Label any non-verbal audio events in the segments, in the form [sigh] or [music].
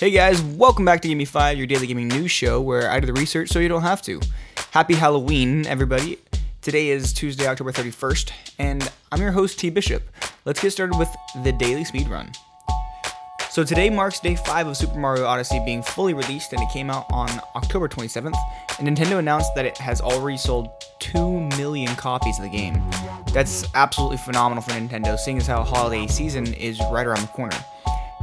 Hey guys, welcome back to Give Me 5, your daily gaming news show where I do the research so you don't have to. Happy Halloween, everybody. Today is Tuesday, October 31st, and I'm your host, T Bishop. Let's get started with the daily speedrun. So today marks day 5 of Super Mario Odyssey being fully released, and it came out on October 27th, and Nintendo announced that it has already sold 2 million copies of the game. That's absolutely phenomenal for Nintendo, seeing as how holiday season is right around the corner.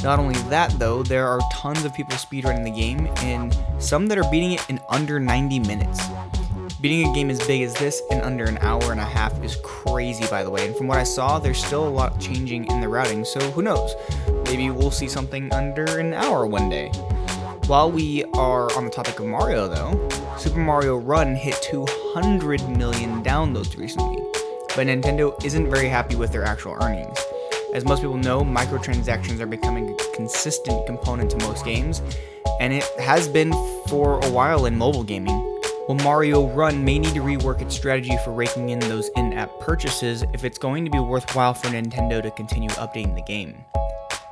Not only that, though, there are tons of people speedrunning the game, and some that are beating it in under 90 minutes. Beating a game as big as this in under an hour and a half is crazy, by the way, and from what I saw, there's still a lot changing in the routing, so who knows? Maybe we'll see something under an hour one day. While we are on the topic of Mario, though, Super Mario Run hit 200 million downloads recently, but Nintendo isn't very happy with their actual earnings. As most people know, microtransactions are becoming a consistent component to most games, and it has been for a while in mobile gaming. Well, Mario Run may need to rework its strategy for raking in those in app purchases if it's going to be worthwhile for Nintendo to continue updating the game.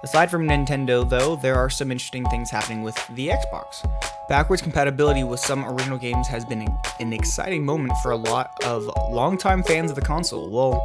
Aside from Nintendo, though, there are some interesting things happening with the Xbox. Backwards compatibility with some original games has been an exciting moment for a lot of longtime fans of the console. Well,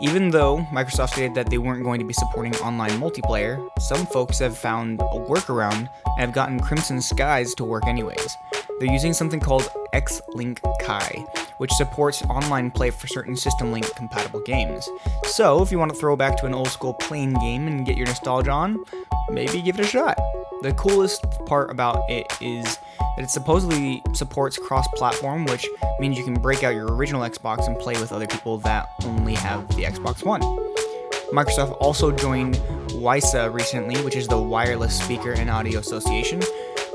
even though Microsoft stated that they weren't going to be supporting online multiplayer, some folks have found a workaround and have gotten Crimson Skies to work anyways. They're using something called X-Link Kai, which supports online play for certain System Link compatible games. So, if you want to throw back to an old school plane game and get your nostalgia on, maybe give it a shot. The coolest part about it is that it supposedly supports cross platform, which means you can break out your original Xbox and play with other people that only have the Xbox One. Microsoft also joined WISA recently, which is the Wireless Speaker and Audio Association.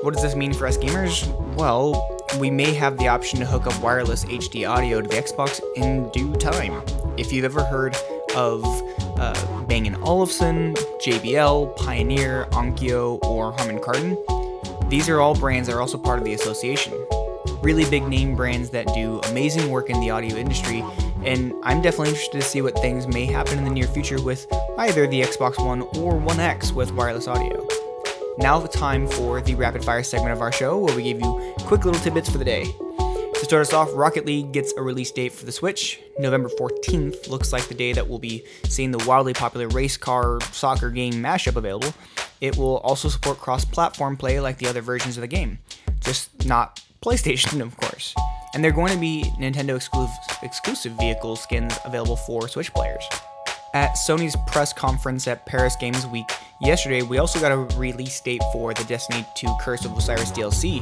What does this mean for us gamers? Well, we may have the option to hook up wireless HD audio to the Xbox in due time. If you've ever heard of uh, Bang & Olufsen, JBL, Pioneer, Onkyo, or Harman Kardon. These are all brands that are also part of the association. Really big name brands that do amazing work in the audio industry, and I'm definitely interested to see what things may happen in the near future with either the Xbox One or One X with wireless audio. Now, time for the rapid fire segment of our show where we give you quick little tidbits for the day. To start us off, Rocket League gets a release date for the Switch. November 14th looks like the day that we'll be seeing the wildly popular race car soccer game mashup available. It will also support cross platform play like the other versions of the game, just not PlayStation, [laughs] of course. And they're going to be Nintendo exclusive vehicle skins available for Switch players. At Sony's press conference at Paris Games Week yesterday, we also got a release date for the Destiny 2 Curse of Osiris DLC,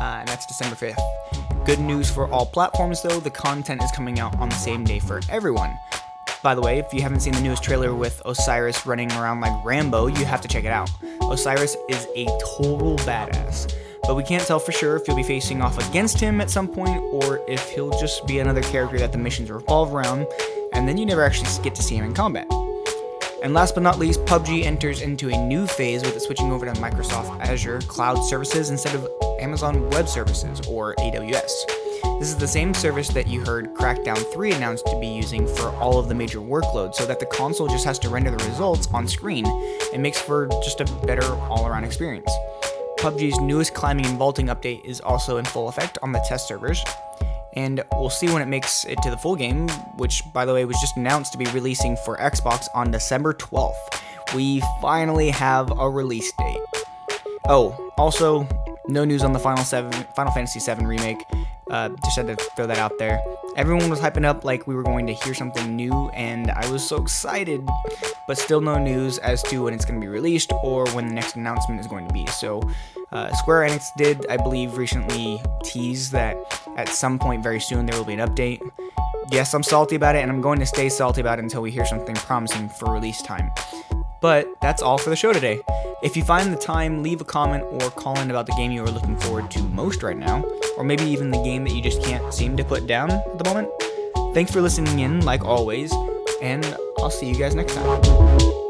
uh, and that's December 5th. Good news for all platforms though, the content is coming out on the same day for everyone. By the way, if you haven't seen the newest trailer with Osiris running around like Rambo, you have to check it out. Osiris is a total badass, but we can't tell for sure if you'll be facing off against him at some point or if he'll just be another character that the missions revolve around and then you never actually get to see him in combat. And last but not least, PUBG enters into a new phase with it switching over to Microsoft Azure Cloud Services instead of Amazon Web Services, or AWS. This is the same service that you heard Crackdown 3 announced to be using for all of the major workloads, so that the console just has to render the results on screen and makes for just a better all around experience. PUBG's newest climbing and vaulting update is also in full effect on the test servers, and we'll see when it makes it to the full game, which, by the way, was just announced to be releasing for Xbox on December 12th. We finally have a release date. Oh, also, no news on the Final Seven, Final Fantasy VII remake. Uh, just had to throw that out there. Everyone was hyping up like we were going to hear something new, and I was so excited, but still no news as to when it's going to be released or when the next announcement is going to be. So, uh, Square Enix did, I believe, recently tease that at some point very soon there will be an update. Yes, I'm salty about it, and I'm going to stay salty about it until we hear something promising for release time. But that's all for the show today. If you find the time, leave a comment or call in about the game you are looking forward to most right now, or maybe even the game that you just can't seem to put down at the moment. Thanks for listening in, like always, and I'll see you guys next time.